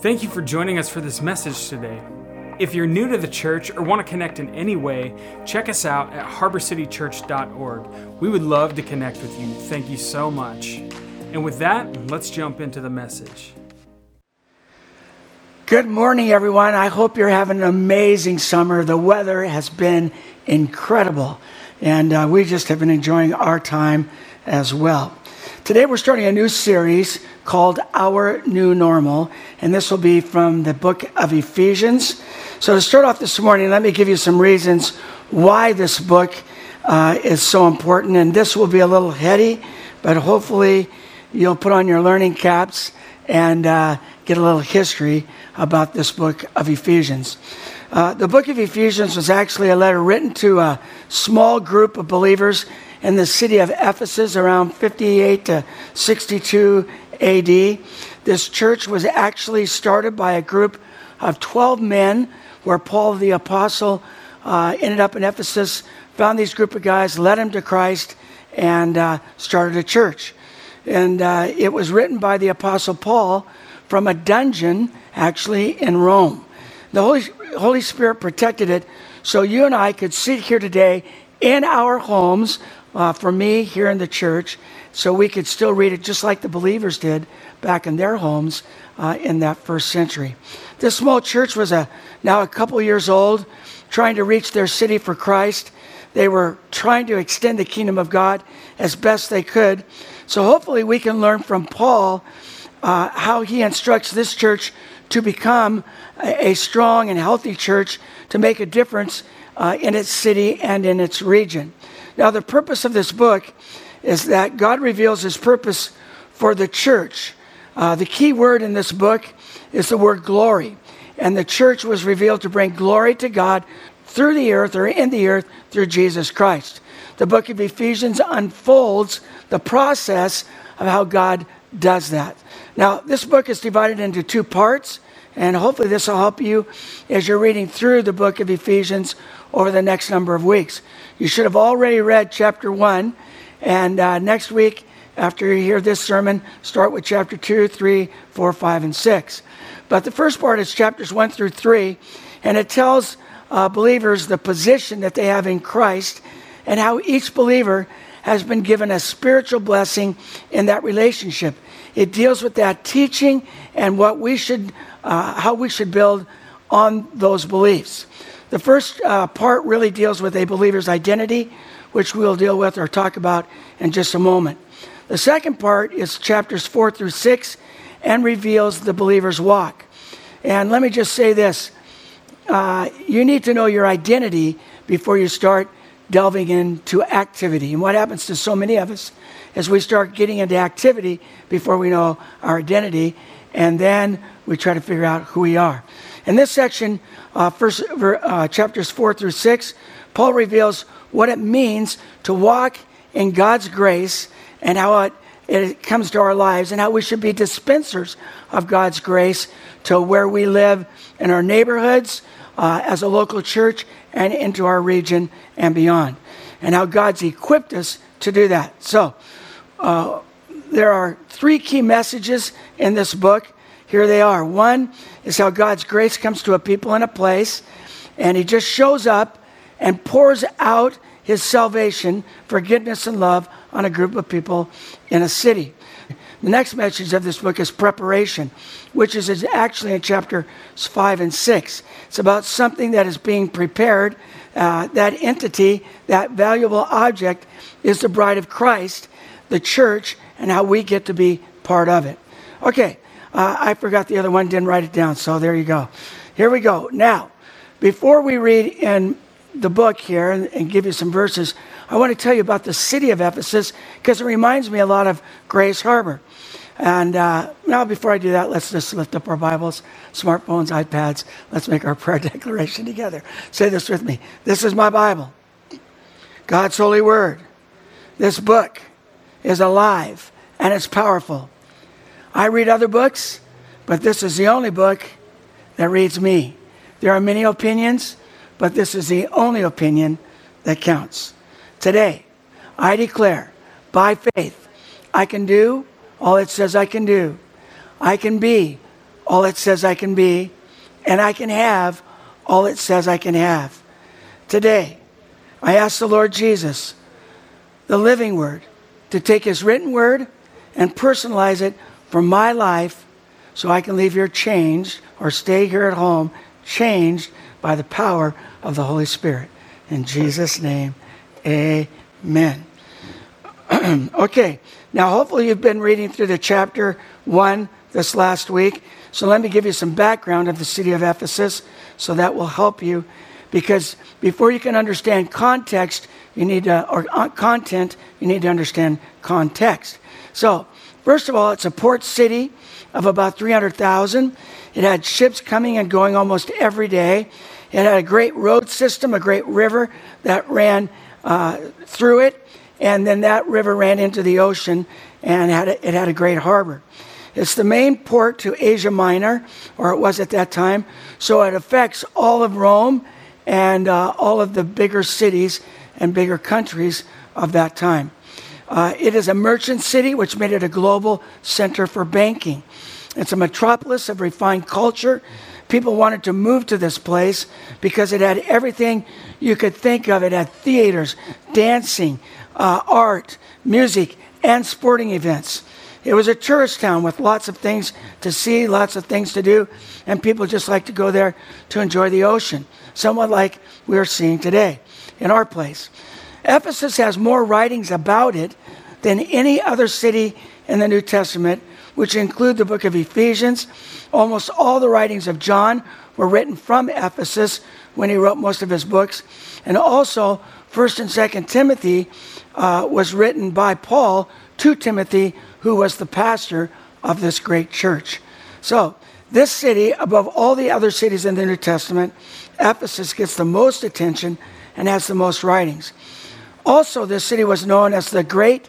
Thank you for joining us for this message today. If you're new to the church or want to connect in any way, check us out at harborcitychurch.org. We would love to connect with you. Thank you so much. And with that, let's jump into the message. Good morning, everyone. I hope you're having an amazing summer. The weather has been incredible, and uh, we just have been enjoying our time as well. Today, we're starting a new series called Our New Normal, and this will be from the book of Ephesians. So, to start off this morning, let me give you some reasons why this book uh, is so important. And this will be a little heady, but hopefully, you'll put on your learning caps and uh, get a little history about this book of Ephesians. Uh, the book of Ephesians was actually a letter written to a small group of believers in the city of Ephesus around 58 to 62 AD. This church was actually started by a group of 12 men where Paul the Apostle uh, ended up in Ephesus, found these group of guys, led them to Christ, and uh, started a church. And uh, it was written by the Apostle Paul from a dungeon, actually, in Rome. The Holy, Holy Spirit protected it so you and I could sit here today in our homes, uh, for me here in the church, so we could still read it just like the believers did back in their homes uh, in that first century. This small church was a, now a couple years old, trying to reach their city for Christ. They were trying to extend the kingdom of God as best they could. So hopefully we can learn from Paul uh, how he instructs this church to become a, a, strong and healthy church to make a difference uh, in its city and in its region. Now, the purpose of this book is that God reveals his purpose for the church. Uh, the key word in this book is the word glory. And the church was revealed to bring glory to God through the earth or in the earth through Jesus Christ. The book of Ephesians unfolds the process of how God does that. Now, this book is divided into two parts, and hopefully, this will help you as you're reading through the book of Ephesians over the next number of weeks. You should have already read chapter 1 and uh, next week, after you hear this sermon, start with chapter 2, 3, 4, 5, and 6. But the first part is chapters 1 through 3, and it tells uh, believers the position that they have in Christ and how each believer has been given a spiritual blessing in that relationship. It deals with that teaching and what we should, uh, how we should build on those beliefs. The first uh, part really deals with a believer's identity, which we'll deal with or talk about in just a moment. The second part is chapters four through six and reveals the believer's walk. And let me just say this uh, you need to know your identity before you start delving into activity. And what happens to so many of us is we start getting into activity before we know our identity, and then we try to figure out who we are. In this section, uh, first, uh, chapters four through six, Paul reveals what it means to walk in God's grace and how it, it comes to our lives and how we should be dispensers of God's grace to where we live in our neighborhoods, uh, as a local church, and into our region and beyond. And how God's equipped us to do that. So, uh, there are three key messages in this book. Here they are. One is how God's grace comes to a people in a place, and He just shows up and pours out his salvation, forgiveness, and love on a group of people in a city. The next message of this book is preparation, which is actually in chapters 5 and 6. It's about something that is being prepared. Uh, that entity, that valuable object, is the bride of Christ, the church, and how we get to be part of it. Okay, uh, I forgot the other one, didn't write it down, so there you go. Here we go. Now, before we read in the book here and, and, give you some verses, I want to tell you about the city of Ephesus because it reminds me a lot of Grays Harbor. And uh, now, before I do that, let's just lift up our Bibles, smartphones, iPads. Let's make our prayer declaration together. Say this with me This is my Bible, God's holy word. This book is alive and it's powerful. I read other books, but this is the only book that reads me. There are many opinions, but this is the only opinion that counts. Today, I declare by faith, I can do all it says I can do. I can be all it says I can be, and I can have all it says I can have. Today, I ask the Lord Jesus, the living word, to take his written word and personalize it for my life so I can leave here changed or stay here at home changed by the power of the Holy Spirit. In Jesus' name, amen. okay, now hopefully you've been reading through the chapter 1 this last week. So let me give you some background of the city of Ephesus so that will help you because before you can understand context, you need to, or uh, content, you need to understand context. So, first of all, it's a port city of about 300,000. It had ships coming and going almost every day. It had a great road system, a great river that ran uh, through it, and then that river ran into the ocean and had a, it had a great harbor. It's the main port to Asia Minor, or it was at that time, so it affects all of Rome and uh, all of the bigger cities and bigger countries of that time. Uh, it is a merchant city, which made it a global center for banking. It's a metropolis of refined culture. People wanted to move to this place because it had everything you could think of. It had theaters, dancing, uh, art, music, and sporting events. It was a tourist town with lots of things to see, lots of things to do, and people just like to go there to enjoy the ocean, somewhat like we're seeing today in our place. Ephesus has more writings about it than any other city in the New Testament, which include the book of Ephesians. Almost all the writings of John were written from Ephesus when he wrote most of his books. And also, 1st and 2nd Timothy uh, was written by Paul to Timothy, who was the pastor of this great church. So, this city, above all the other cities in the New Testament, Ephesus gets the most attention and has the most writings. Also, this city was known as the great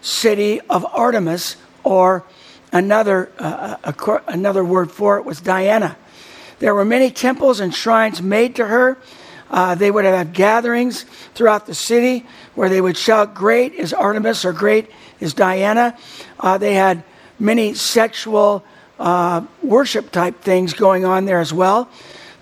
city of Artemis, or another, uh, another word for it was Diana. There were many temples and shrines made to her. Uh, they would have gatherings throughout the city where they would shout, Great is Artemis, or Great is Diana. Uh, they had many sexual uh, worship type things going on there as well.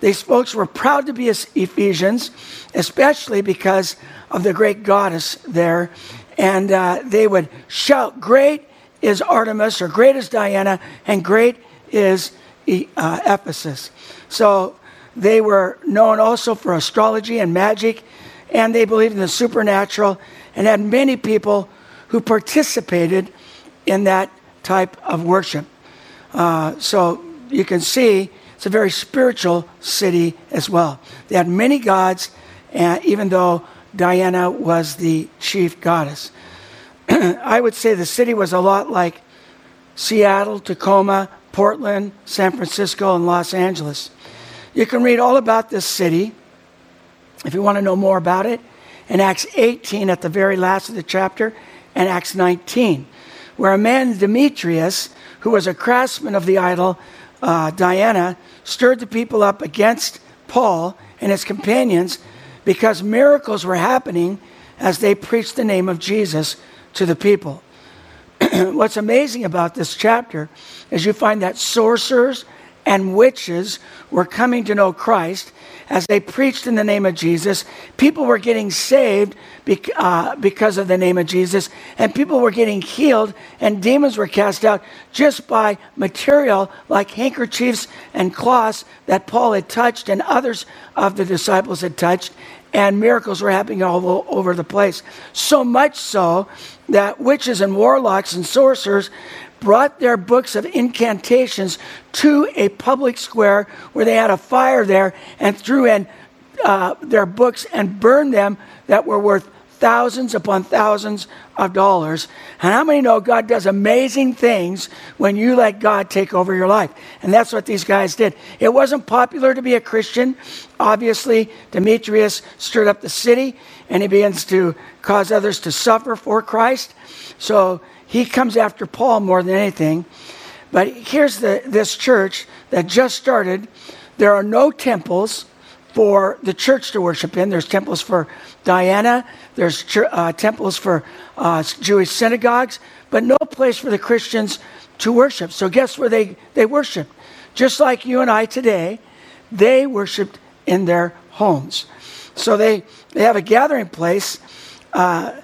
These folks were proud to be Ephesians, especially because of the great goddess there. And uh, they would shout, Great is Artemis, or great is Diana, and great is uh, Ephesus. So they were known also for astrology and magic, and they believed in the supernatural, and had many people who participated in that type of worship. Uh, so you can see it's a very spiritual city as well. They had many gods, and even though Diana was the chief goddess. I would say the city was a lot like Seattle, Tacoma, Portland, San Francisco, and Los Angeles. You can read all about this city if you want to know more about it in Acts 18 at the very last of the chapter and Acts 19, where a man, Demetrius, who was a craftsman of the idol uh, Diana, stirred the people up against Paul and his companions because miracles were happening as they preached the name of Jesus to the people. What's amazing about this chapter is you find that sorcerers and witches were coming to know Christ as they preached in the name of Jesus. People were getting saved uh, because of the name of Jesus, and people were getting healed, and demons were cast out just by material like handkerchiefs and cloths that Paul had touched and others of the disciples had touched and miracles were happening all over the place. So much so that witches and warlocks and sorcerers brought their books of incantations to a public square where they had a fire there and threw in uh, their books and burned them that were worth thousands upon thousands of dollars. And how many know God does amazing things when you let God take over your life? And that's what these guys did. It wasn't popular to be a Christian. Obviously, Demetrius stirred up the city and he begins to cause others to suffer for Christ. So he comes after Paul more than anything. But here's the, this church that just started. There are no temples for the church to worship in. There's temples for Diana, there's uh, temples for uh, Jewish synagogues, but no place for the Christians to worship. So, guess where they, they worship? just like you and I today, they worshiped in their homes. So they, they have a gathering place uh,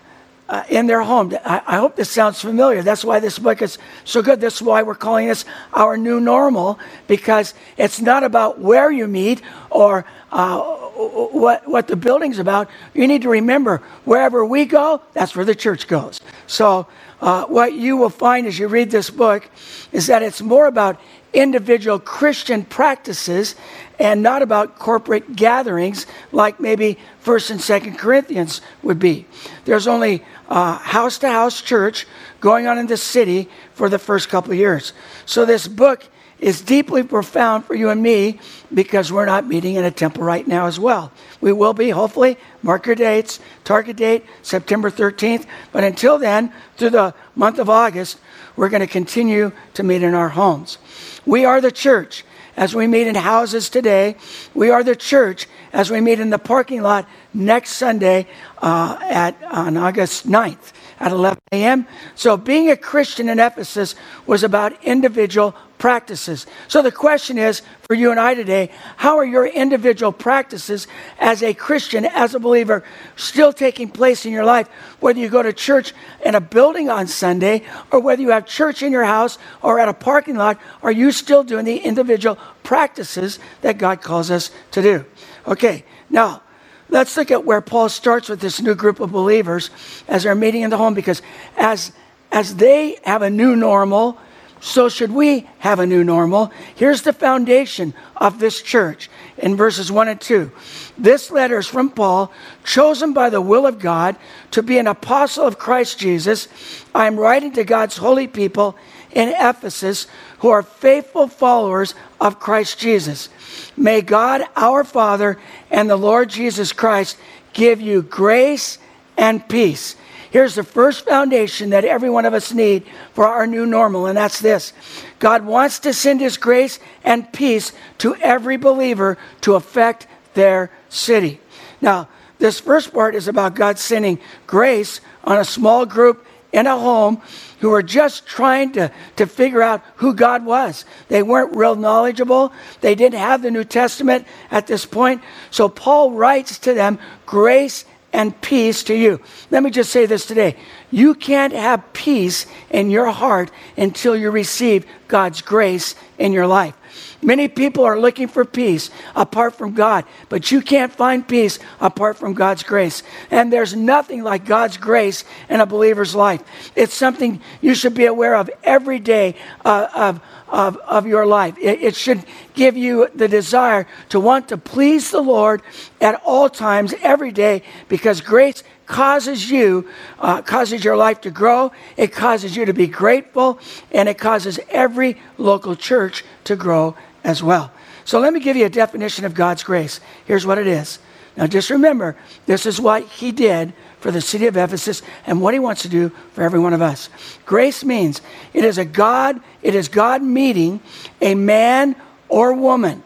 uh, in their home. I, I, hope this sounds familiar. That's why this book is so good. That's why we're calling this our new normal, because it's not about where you meet or uh, what, what the building's about. You need to remember wherever we go, that's where the church goes. So, uh, what you will find as you read this book is that it's more about individual Christian practices and not about corporate gatherings like maybe 1st and 2nd Corinthians would be. There's only house to house church going on in the city for the first couple years. So this book is deeply profound for you and me because we're not meeting in a temple right now as well. We will be, hopefully. Mark your dates. Target date, September 13th. But until then, through the month of August, we're going to continue to meet in our homes. We are the church as we meet in houses today. We are the church as we meet in the parking lot next Sunday uh, at, on August 9th at 11 a.m. So being a Christian in Ephesus was about individual practices. So the question is for you and I today, how are your individual practices as a Christian, as a believer, still taking place in your life? Whether you go to church in a building on Sunday or whether you have church in your house or at a parking lot, are you still doing the individual practices that God calls us to do? Okay, now let's look at where Paul starts with this new group of believers as they're meeting in the home because as as they have a new normal, so should we have a new normal. Here's the foundation of this church in verses 1 and 2. This letter is from Paul, chosen by the will of God to be an apostle of Christ Jesus. I am writing to God's holy people in Ephesus who are faithful followers of Christ Jesus. May God, our Father, and the Lord Jesus Christ give you grace and peace. Here's the first foundation that every one of us need for our new normal, and that's this God wants to send His grace and peace to every believer to affect their city. Now, this first part is about God sending grace on a small group in a home who were just trying to, to figure out who God was. They weren't real knowledgeable. They didn't have the New Testament at this point. So Paul writes to them grace and peace to you. Let me just say this today. You can't have peace in your heart until you receive God's grace in your life. Many people are looking for peace apart from God, but you can't find peace apart from God's grace. And there's nothing like God's grace in a believer's life. It's something you should be aware of every day uh, of, of, of your life. It, it should give you the desire to want to please the Lord at all times, every day, because grace causes you, uh, causes your life to grow, it causes you to be grateful, and it causes every local church to grow as well. So let me give you a definition of God's grace. Here's what it is. Now just remember, this is what He did for the city of Ephesus and what He wants to do for every one of us. Grace means it is a God, it is God meeting a man or woman,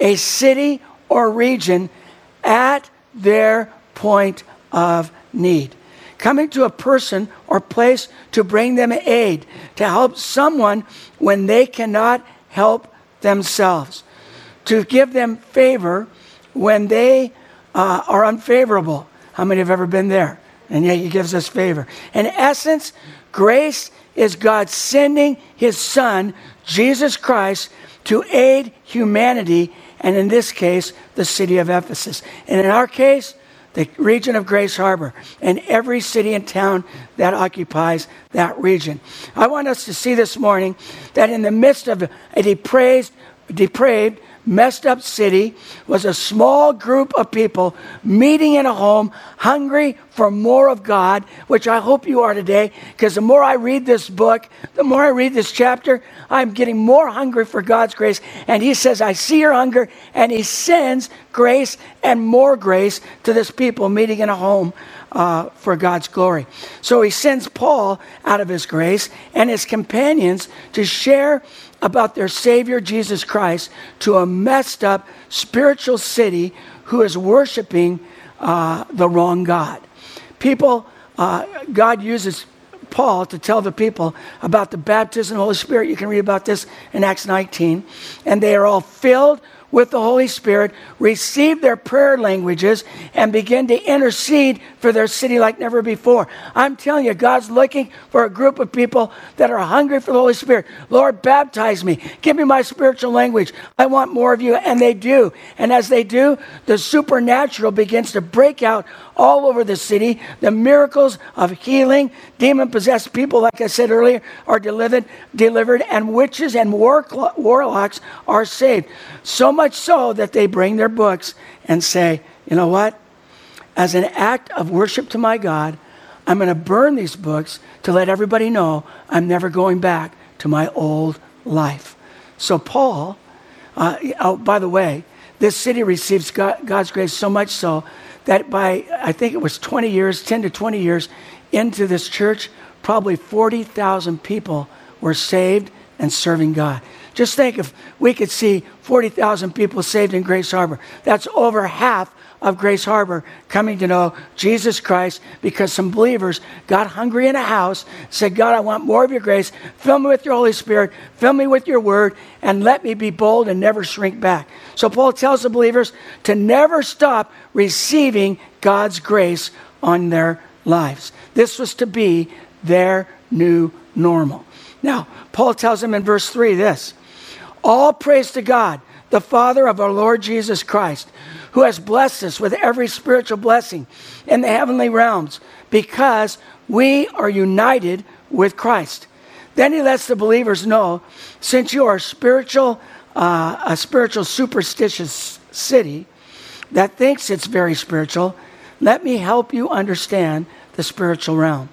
a city or region at their point of need. Coming to a person or place to bring them aid, to help someone when they cannot help themselves, to give them favor when they uh, are unfavorable. How many have ever been there? And yet He gives us favor. In essence, grace is God sending His Son, Jesus Christ, to aid humanity, and in this case, the city of Ephesus. And in our case, the region of Grays Harbor, and every city and town that occupies that region. I want us to see this morning that in the midst of a depraved, depraved messed up city was a small group of people meeting in a home, hungry for more of God, which I hope you are today, because the more I read this book, the more I read this chapter, I'm getting more hungry for God's grace. And He says, I see your hunger, and He sends grace and more grace to this people meeting in a home. Uh, for God's glory. So he sends Paul out of his grace and his companions to share about their Savior Jesus Christ to a messed up spiritual city who is worshiping uh, the wrong God. People, uh, God uses Paul to tell the people about the baptism of the Holy Spirit. You can read about this in Acts 19. And they are all filled with the Holy Spirit, receive their prayer languages, and begin to intercede for their city like never before. I'm telling you, God's looking for a group of people that are hungry for the Holy Spirit. Lord, baptize me. Give me my spiritual language. I want more of you. And they do. And as they do, the supernatural begins to break out all over the city. The miracles of healing, demon possessed people, like I said earlier, are delivered, delivered and witches and war, warlocks are saved. So much so that they bring their books and say, you know what? As an act of worship to my God, I'm going to burn these books to let everybody know I'm never going back to my old life. So, Paul, uh, oh, by the way, this city receives God, God's grace so much so that by, I think it was 20 years, 10 to 20 years into this church, probably 40,000 people were saved and serving God. Just think if we could see 40,000 people saved in Grays Harbor. That's over half of Grays Harbor coming to know Jesus Christ because some believers got hungry in a house, said, God, I want more of your grace. Fill me with your Holy Spirit, fill me with your word, and let me be bold and never shrink back. So Paul tells the believers to never stop receiving God's grace on their lives. This was to be their new normal. Now, Paul tells them in verse 3 this All praise to God, the Father of our Lord Jesus Christ who has blessed us with every spiritual blessing in the heavenly realms because we are united with Christ. Then he lets the believers know since you are spiritual, uh, a spiritual superstitious city that thinks it's very spiritual, let me help you understand the spiritual realm.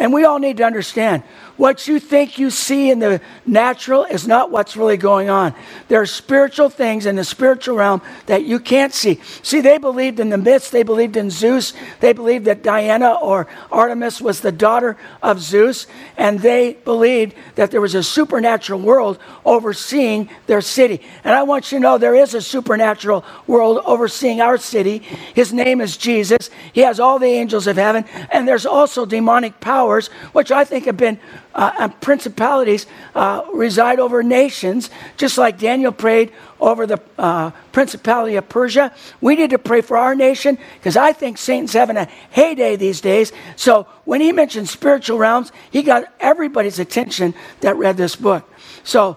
And we all need to understand what you think you see in the natural is not what's really going on. There are spiritual things in the spiritual realm that you can't see. See, they believed in the myths, they believed in Zeus, they believed that Diana or Artemis was the daughter of Zeus, and they believed that there was a supernatural world overseeing their city. And I want you to know there is a supernatural world overseeing our city. His name is Jesus. He has all the angels of heaven, and there's also demonic powers, which I think have been uh, principalities uh, reside over nations, just like Daniel prayed over the uh, principality of Persia. We need to pray for our nation because I think Satan's having a heyday these days. So when he mentioned spiritual realms, he got everybody's attention that read this book. So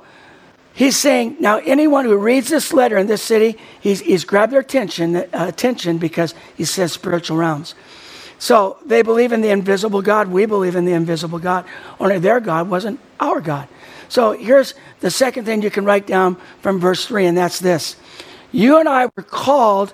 he's saying now anyone who reads this letter in this city, he's, he's grabbed their attention, uh, attention because he says spiritual realms. So they believe in the invisible God. We believe in the invisible God. Only their God wasn't our God. So here's the second thing you can write down from verse 3, and that's this. You and I were called,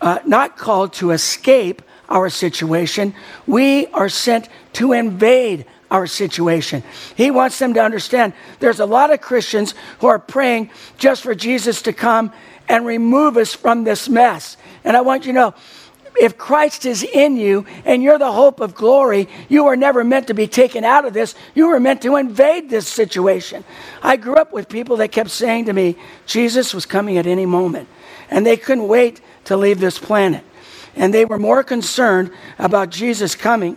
uh, not called to escape our situation. We are sent to invade our situation. He wants them to understand there's a lot of Christians who are praying just for Jesus to come and remove us from this mess. And I want you to know if Christ is in you and you're the hope of glory, you were never meant to be taken out of this. You were meant to invade this situation. I grew up with people that kept saying to me, Jesus was coming at any moment. And they couldn't wait to leave this planet. And they were more concerned about Jesus coming,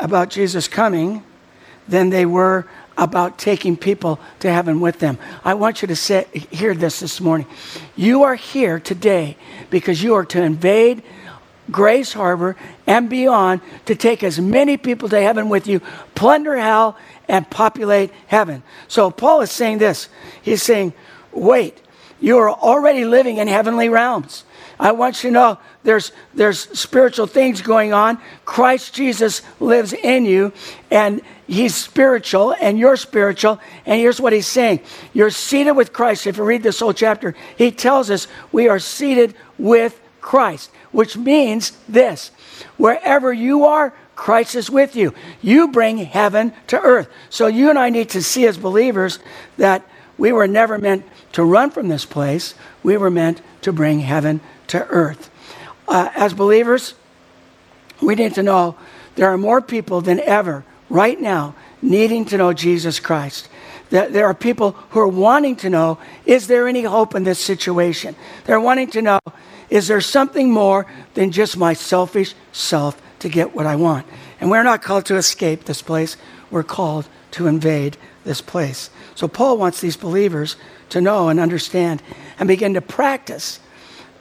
about Jesus coming, than they were about taking people to heaven with them. I want you to say, hear this this morning. You are here today because you are to invade Grays Harbor, and beyond to take as many people to heaven with you, plunder hell, and populate heaven. So Paul is saying this. He's saying, wait, you are already living in heavenly realms. I want you to know there's, there's spiritual things going on. Christ Jesus lives in you, and he's spiritual, and you're spiritual. And here's what he's saying You're seated with Christ. If you read this whole chapter, he tells us we are seated with Christ which means this wherever you are, Christ is with you. You bring heaven to earth. So you and I need to see as believers that we were never meant to run from this place, we were meant to bring heaven to earth. Uh, as believers, we need to know there are more people than ever right now needing to know Jesus Christ. There are people who are wanting to know is there any hope in this situation? They're wanting to know is there something more than just my selfish self to get what I want? And we're not called to escape this place, we're called to invade this place. So Paul wants these believers to know and understand and begin to practice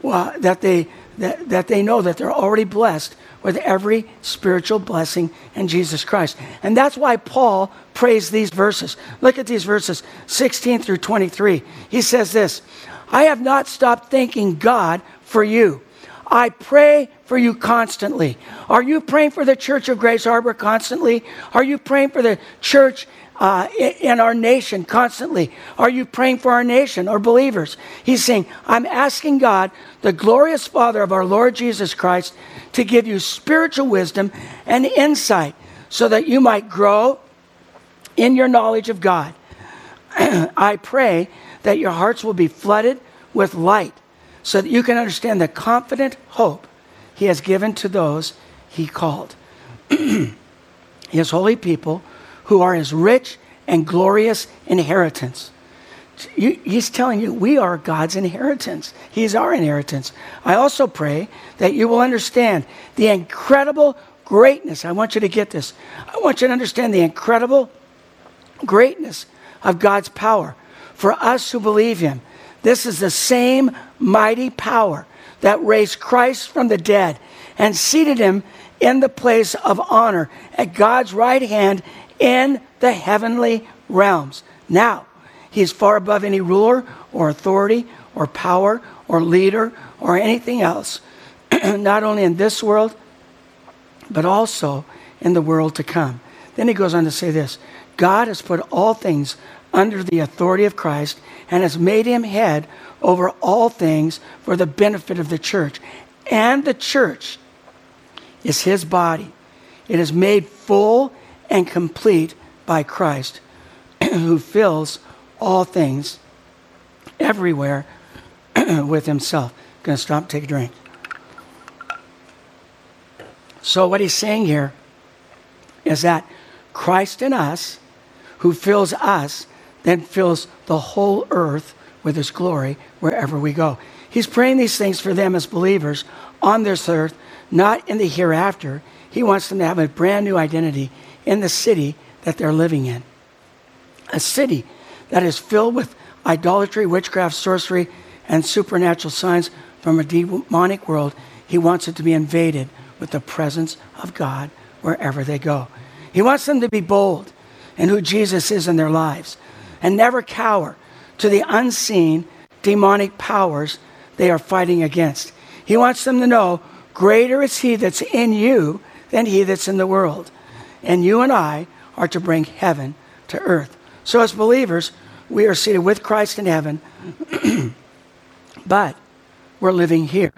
well, that, they, that, that they know that they're already blessed with every spiritual blessing in Jesus Christ. And that's why Paul prays these verses. Look at these verses 16 through 23. He says this I have not stopped thanking God for you. I pray for you constantly. Are you praying for the Church of Grays Harbor constantly? Are you praying for the church uh, in our nation constantly? Are you praying for our nation or believers? He's saying, I'm asking God, the glorious Father of our Lord Jesus Christ, to give you spiritual wisdom and insight so that you might grow in your knowledge of God. I pray that your hearts will be flooded with light so that you can understand the confident hope He has given to those He called. His holy people who are his rich and glorious inheritance. he's telling you, we are God's inheritance. He is our inheritance. I also pray that you will understand the incredible greatness. I want you to get this. I want you to understand the incredible greatness of God's power for us who believe Him. This is the same mighty power that raised Christ from the dead and seated Him in the place of honor at God's right hand in the heavenly realms. Now, he is far above any ruler or authority or power or leader or anything else, not only in this world, but also in the world to come. Then he goes on to say this God has put all things under the authority of Christ and has made him head over all things for the benefit of the church. And the church is his body. It is made full and complete by Christ, who fills all things everywhere with himself. To stop, take a drink. So, what he's saying here is that Christ in us, who fills us, then fills the whole earth with his glory wherever we go. He's praying these things for them as believers on this earth, not in the hereafter. He wants them to have a brand new identity in the city that they're living in. A city that is filled with idolatry, witchcraft, sorcery, and supernatural signs from a demonic world. He wants it to be invaded with the presence of God wherever they go. He wants them to be bold in who Jesus is in their lives and never cower to the unseen demonic powers they are fighting against. He wants them to know greater is He that's in you than He that's in the world. And you and I are to bring heaven to earth. So, as believers, we are seated with Christ in heaven, but we're living here.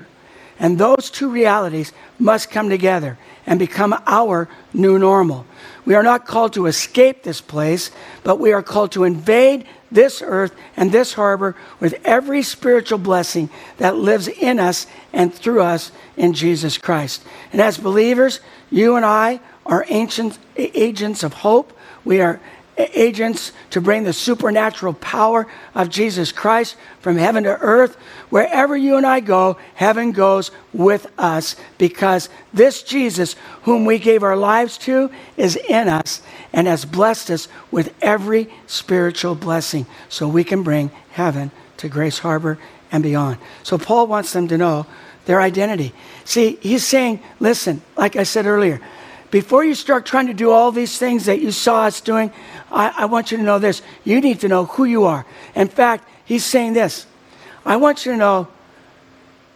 And those two realities must come together and become our new normal. We are not called to escape this place, but we are called to invade this earth and this harbor with every spiritual blessing that lives in us and through us in Jesus Christ. And as believers, you and I are ancient agents of hope. We are agents to bring the supernatural power of Jesus Christ from heaven to earth. Wherever you and I go, heaven goes with us because this Jesus, whom we gave our lives to, is in us and has blessed us with every spiritual blessing so we can bring heaven to Grays Harbor and beyond. So Paul wants them to know their identity. See, he's saying, listen, like I said earlier, before you start trying to do all these things that you saw us doing, I, I, want you to know this. You need to know who you are. In fact, he's saying this I want you to know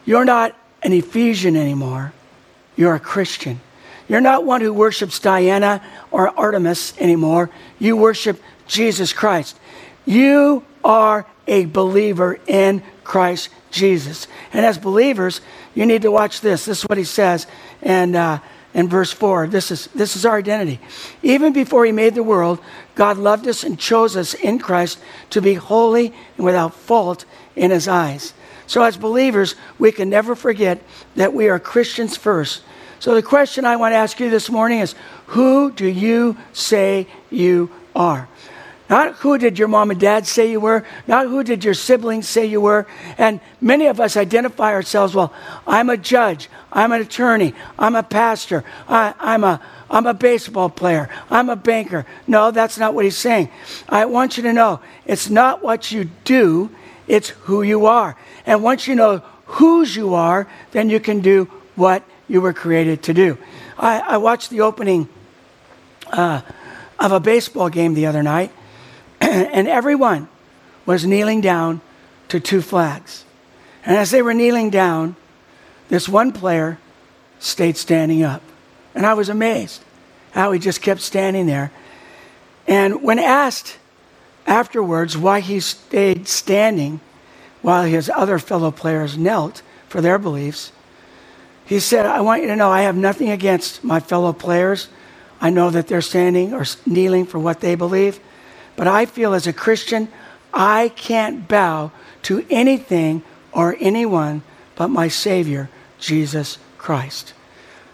you're not an Ephesian anymore, you're a Christian. You're not one who worships Diana or Artemis anymore. You worship Jesus Christ. You are a believer in Christ Jesus. And as believers, you need to watch this. This is what he says. And, uh, in verse 4. This is, this is our identity. Even before he made the world, God loved us and chose us in Christ to be holy and without fault in his eyes. So, as believers, we can never forget that we are Christians first. So, the question I want to ask you this morning is Who do you say you are? Not who did your mom and dad say you were, not who did your siblings say you were. And many of us identify ourselves, well, I'm a judge, I'm an attorney, I'm a pastor, I, am a I'm a baseball player, I'm a banker. No, that's not what he's saying. I want you to know it's not what you do, it's who you are. And once you know whose you are, then you can do what you were created to do. I, I watched the opening uh, of a baseball game the other night and everyone was kneeling down to two flags. And as they were kneeling down, this one player stayed standing up. And I was amazed how he just kept standing there. And when asked afterwards why he stayed standing while his other fellow players knelt for their beliefs, he said, I want you to know I have nothing against my fellow players. I know that they're standing or kneeling for what they believe. But I feel as a Christian, I can't bow to anything or anyone but my Savior, Jesus Christ.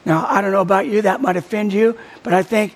Now, I don't know about you, that might offend you, but I think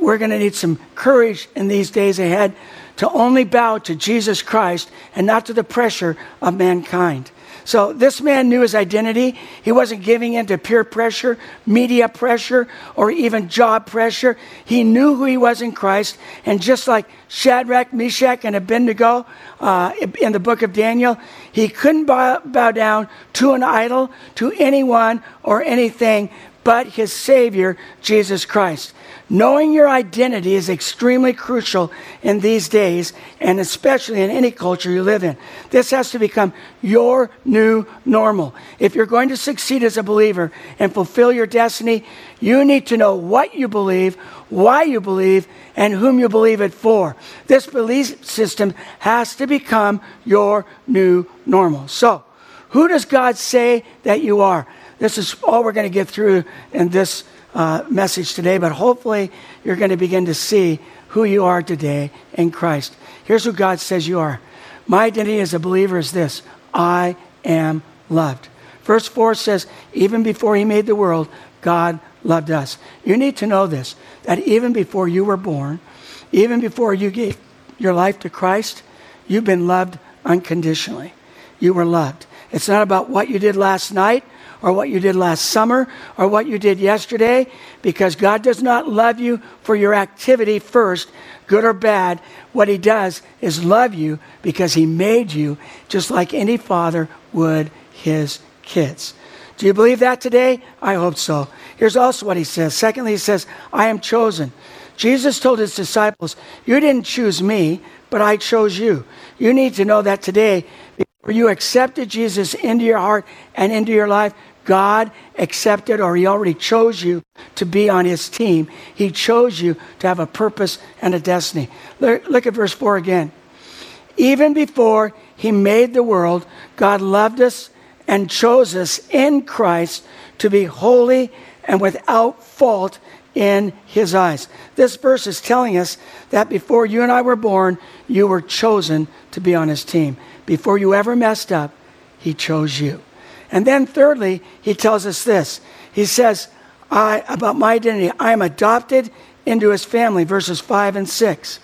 we're going to need some courage in these days ahead to only bow to Jesus Christ and not to the pressure of mankind. So this man knew his identity. He wasn't giving in to peer pressure, media pressure, or even job pressure. He knew who he was in Christ. And just like Shadrach, Meshach, and Abednego uh, in the book of Daniel, he couldn't bow, bow down to an idol, to anyone or anything but his Savior, Jesus Christ. Knowing your identity is extremely crucial in these days, and especially in any culture you live in. This has to become your new normal. If you're going to succeed as a believer and fulfill your destiny, you need to know what you believe, why you believe, and whom you believe it for. This belief system has to become your new normal. So, who does God say that you are? This is all we're going to get through in this uh, message today, but hopefully you're going to begin to see who you are today in Christ. Here's who God says you are. My identity as a believer is this I am loved. Verse 4 says, even before he made the world, God loved us. You need to know this that even before you were born, even before you gave your life to Christ, you've been loved unconditionally. You were loved. It's not about what you did last night or what you did last summer or what you did yesterday because God does not love you for your activity first, good or bad. What He does is love you because He made you just like any father would his kids. Do you believe that today? I hope so. Here's also what He says. Secondly, He says, I am chosen. Jesus told His disciples, You didn't choose me, but I chose you. You need to know that today. Before you accepted Jesus into your heart and into your life, God accepted or He already chose you to be on His team. He chose you to have a purpose and a destiny. Look, at verse 4 again. Even before He made the world, God loved us and chose us in Christ to be holy and without fault in His eyes. This verse is telling us that before you and I were born, you were chosen to be on His team. Before you ever messed up, He chose you. And then, thirdly, he tells us this. He says, I, about my identity, I am adopted into his family, verses 5 and 6.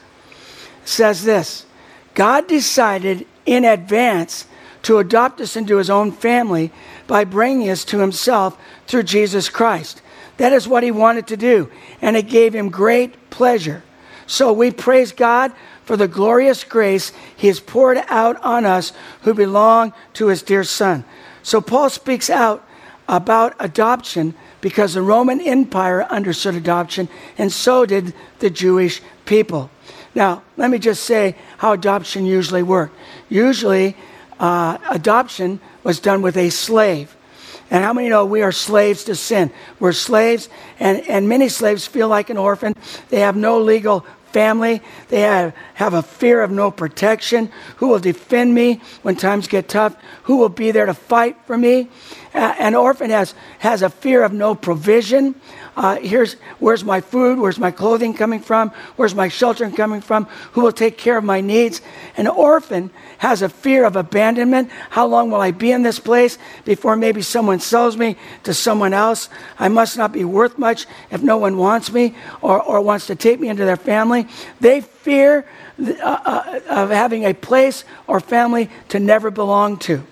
Says this God decided in advance to adopt us into his own family by bringing us to himself through Jesus Christ. That is what he wanted to do, and it gave him great pleasure. So we praise God for the glorious grace he has poured out on us who belong to his dear Son. So Paul speaks out about adoption because the Roman Empire understood adoption, and so did the Jewish people. Now, let me just say how adoption usually worked. Usually, uh, adoption was done with a slave. And how many know we are slaves to sin? We're slaves, and, and many slaves feel like an orphan. They have no legal family. They have, have a fear of no protection. Who will defend me when times get tough? Who will be there to fight for me? An orphan has, has a fear of no provision. Uh, here's where's my food? Where's my clothing coming from? Where's my shelter coming from? Who will take care of my needs? An orphan has a fear of abandonment. How long will I be in this place before maybe someone sells me to someone else? I must not be worth much if no one wants me or, or wants to take me into their family. they fear uh, uh, of having a place or family to never belong to.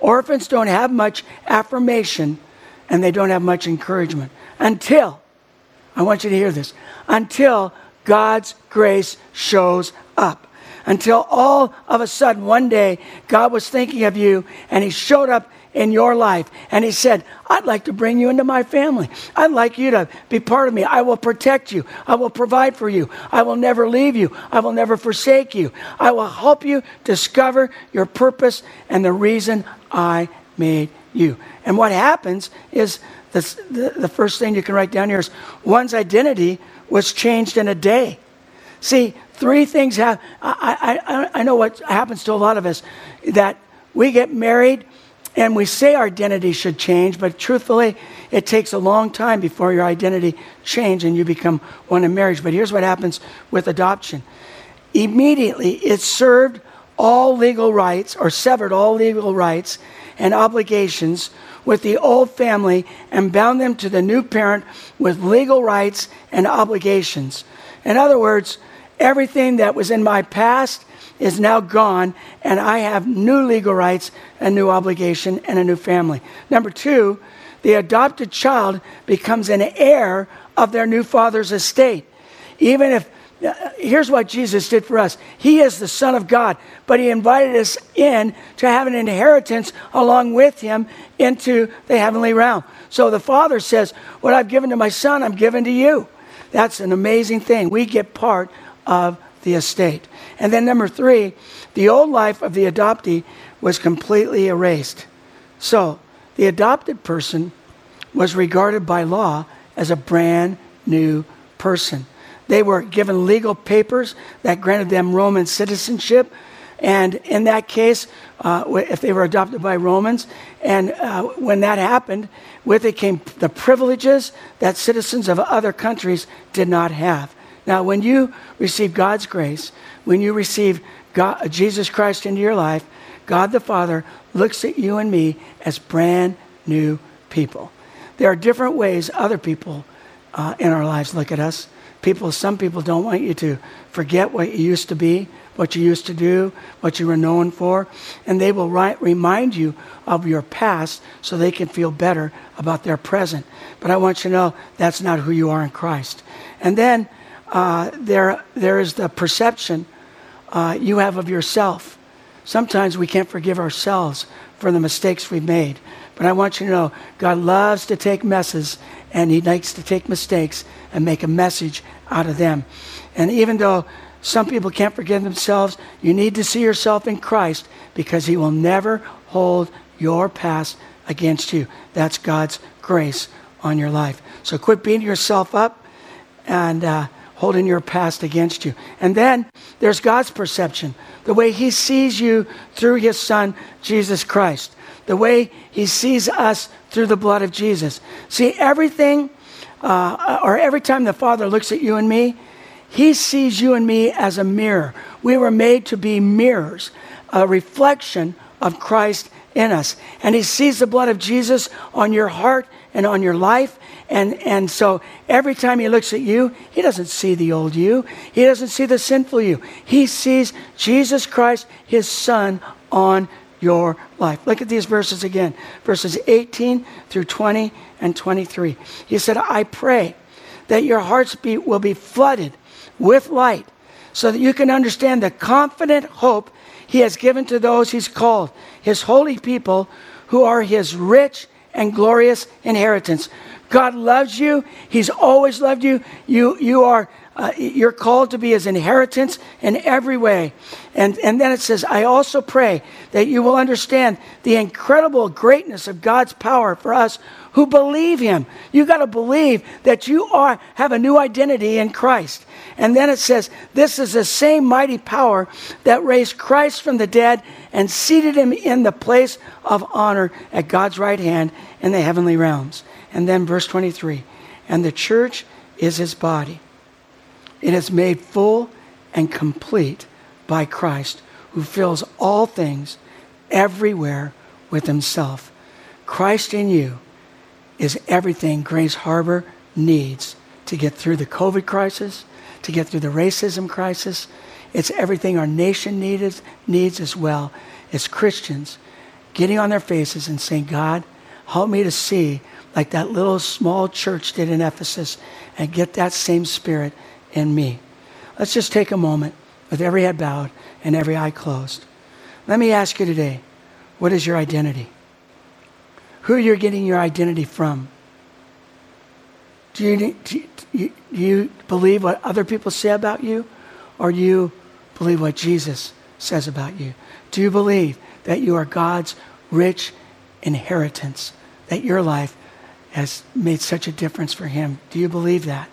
Orphans don't have much affirmation and they don't have much encouragement until, I want you to hear this, until God's grace shows up. Until all of a sudden, one day, God was thinking of you and He showed up in your life. And he said, I'd like to bring you into my family. I'd like you to be part of me. I will protect you. I will provide for you. I will never leave you. I will never forsake you. I will help you discover your purpose and the reason I made you. And what happens is this, the, the first thing you can write down here is one's identity was changed in a day. See, three things have, I, I, I know what happens to a lot of us that we get married and we say our identity should change, but truthfully, it takes a long time before your identity change and you become one in marriage. But here's what happens with adoption. Immediately, it served all legal rights or severed all legal rights and obligations with the old family and bound them to the new parent with legal rights and obligations. In other words, everything that was in my past is now gone, and I have new legal rights, a new obligation, and a new family. Number two, the adopted child becomes an heir of their new father's estate. Even if, here's what Jesus did for us He is the Son of God, but He invited us in to have an inheritance along with Him into the heavenly realm. So the Father says, What I've given to my Son, I'm giving to you. That's an amazing thing. We get part of the estate. And then, number three, the old life of the adoptee was completely erased. So, the adopted person was regarded by law as a brand new person. They were given legal papers that granted them Roman citizenship. And in that case, uh, if they were adopted by Romans, and uh, when that happened, with it came the privileges that citizens of other countries did not have. Now, when you receive God's grace, when you receive God, Jesus Christ into your life, God the Father looks at you and me as brand new people. There are different ways other people uh, in our lives look at us. People, some people don't want you to forget what you used to be, what you used to do, what you were known for, and they will ri- remind you of your past so they can feel better about their present. But I want you to know that's not who you are in Christ. And then uh, there, there is the perception uh, you have of yourself. Sometimes we can't forgive ourselves for the mistakes we've made. But I want you to know God loves to take messes and He likes to take mistakes and make a message out of them. And even though some people can't forgive themselves, you need to see yourself in Christ because He will never hold your past against you. That's God's grace on your life. So quit beating yourself up and. Uh, holding your past against you. And then there's God's perception, the way He sees you through His Son, Jesus Christ, the way He sees us through the blood of Jesus. See, everything, uh, or every time the Father looks at you and me, He sees you and me as a mirror. We were made to be mirrors, a reflection of Christ in us. And He sees the blood of Jesus on your heart and on your life. And, and so every time he looks at you, he doesn't see the old you. He doesn't see the sinful you. He sees Jesus Christ, his son, on your life. Look at these verses again verses 18 through 20 and 23. He said, I pray that your hearts be, will be flooded with light so that you can understand the confident hope he has given to those he's called, his holy people who are his rich and glorious inheritance. God loves you. He's always loved you. You, you are, uh, you're called to be his inheritance in every way. And, and then it says, I also pray that you will understand the incredible greatness of God's power for us who believe him. You got to believe that you are, have a new identity in Christ. And then it says, This is the same mighty power that raised Christ from the dead and seated him in the place of honor at God's right hand in the heavenly realms. And then verse 23 And the church is his body. It is made full and complete by Christ, who fills all things everywhere with himself. Christ in you is everything Grays Harbor needs to get through the COVID crisis, to get through the racism crisis. It's everything our nation needs, needs as well as Christians getting on their faces and saying, God, help me to see like that little small church did in Ephesus and get that same spirit in me. Let's just take a moment with every head bowed and every eye closed. Let me ask you today what is your identity? Who you're getting your identity from? Do you, do you, do you believe what other people say about you? Or do you believe what Jesus says about you? Do you believe that you are God's rich inheritance, that your life has made such a difference for Him? Do you believe that?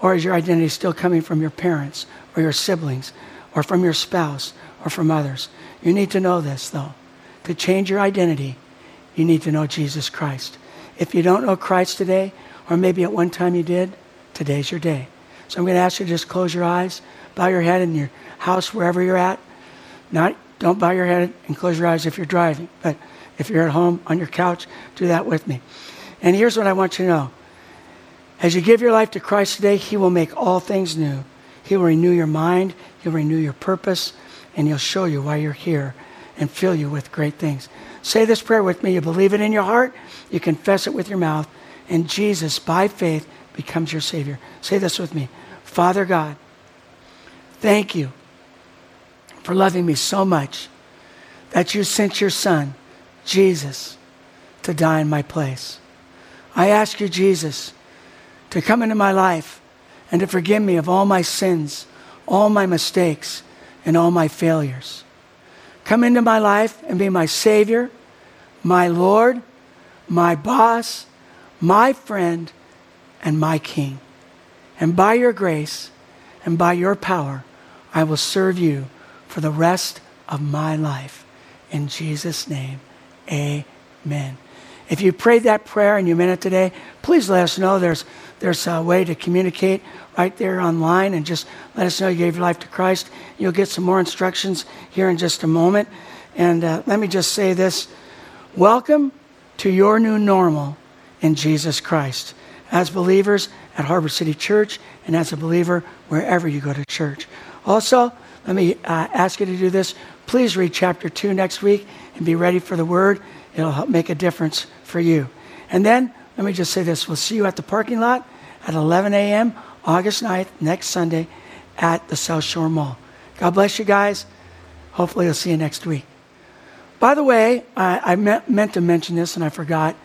Or is your identity still coming from your parents or your siblings or from your spouse or from others? You need to know this, though. To change your identity, you need to know Jesus Christ. If you don't know Christ today, or maybe at one time you did, today's your day. So I'm going to ask you to just close your eyes, bow your head in your house, wherever you're at. Not, don't bow your head and close your eyes if you're driving, but if you're at home on your couch, do that with me. And here's what I want you to know. As you give your life to Christ today, He will make all things new. He will renew your mind, He'll renew your purpose, and He'll show you why you're here and fill you with great things. Say this prayer with me. You believe it in your heart, you confess it with your mouth, and Jesus, by faith, becomes your Savior. Say this with me Father God, thank you for loving me so much that you sent your Son, Jesus, to die in my place. I ask you, Jesus, to come into my life and to forgive me of all my sins, all my mistakes, and all my failures. Come into my life and be my Savior, my Lord, my boss, my friend, and my King. And by your grace and by your power, I will serve you for the rest of my life. In Jesus' name, amen. If you prayed that prayer and you meant it today, please let us know. There's, there's a way to communicate right there online and just let us know you gave your life to Christ. You'll get some more instructions here in just a moment. And uh, let me just say this welcome to your new normal in Jesus Christ. As believers at Harbor City Church and as a believer wherever you go to church. Also, let me uh, ask you to do this. Please read chapter 2 next week and be ready for the word. It'll help make a difference for you. And then, let me just say this we'll see you at the parking lot at 11 a.m. August 9th, next Sunday, at the South Shore Mall. God bless you guys. Hopefully, I'll see you next week. By the way, I, I meant, meant, to mention this and I forgot.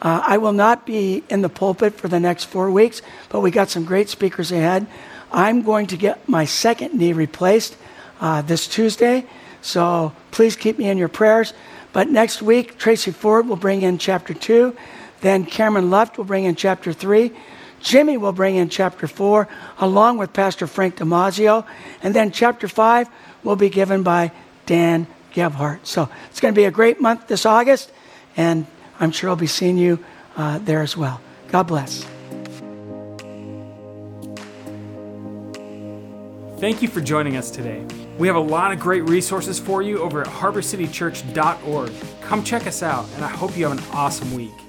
Uh, I will not be in the pulpit for the next four weeks, but we got some great speakers ahead. I'm going to get my second knee replaced uh, this Tuesday, so please keep me in your prayers. But next week, Tracy Ford will bring in chapter 2. Then Cameron Luft will bring in chapter 3. Jimmy will bring in chapter 4, along with Pastor Frank Damazio. And then chapter 5 will be given by Dan Gebhardt. So it's going to be a great month this August, and I'm sure I'll be seeing you uh, there as well. God bless. Thank you for joining us today. We have a lot of great resources for you over at harborcitychurch.org. Come check us out, and I hope you have an awesome week.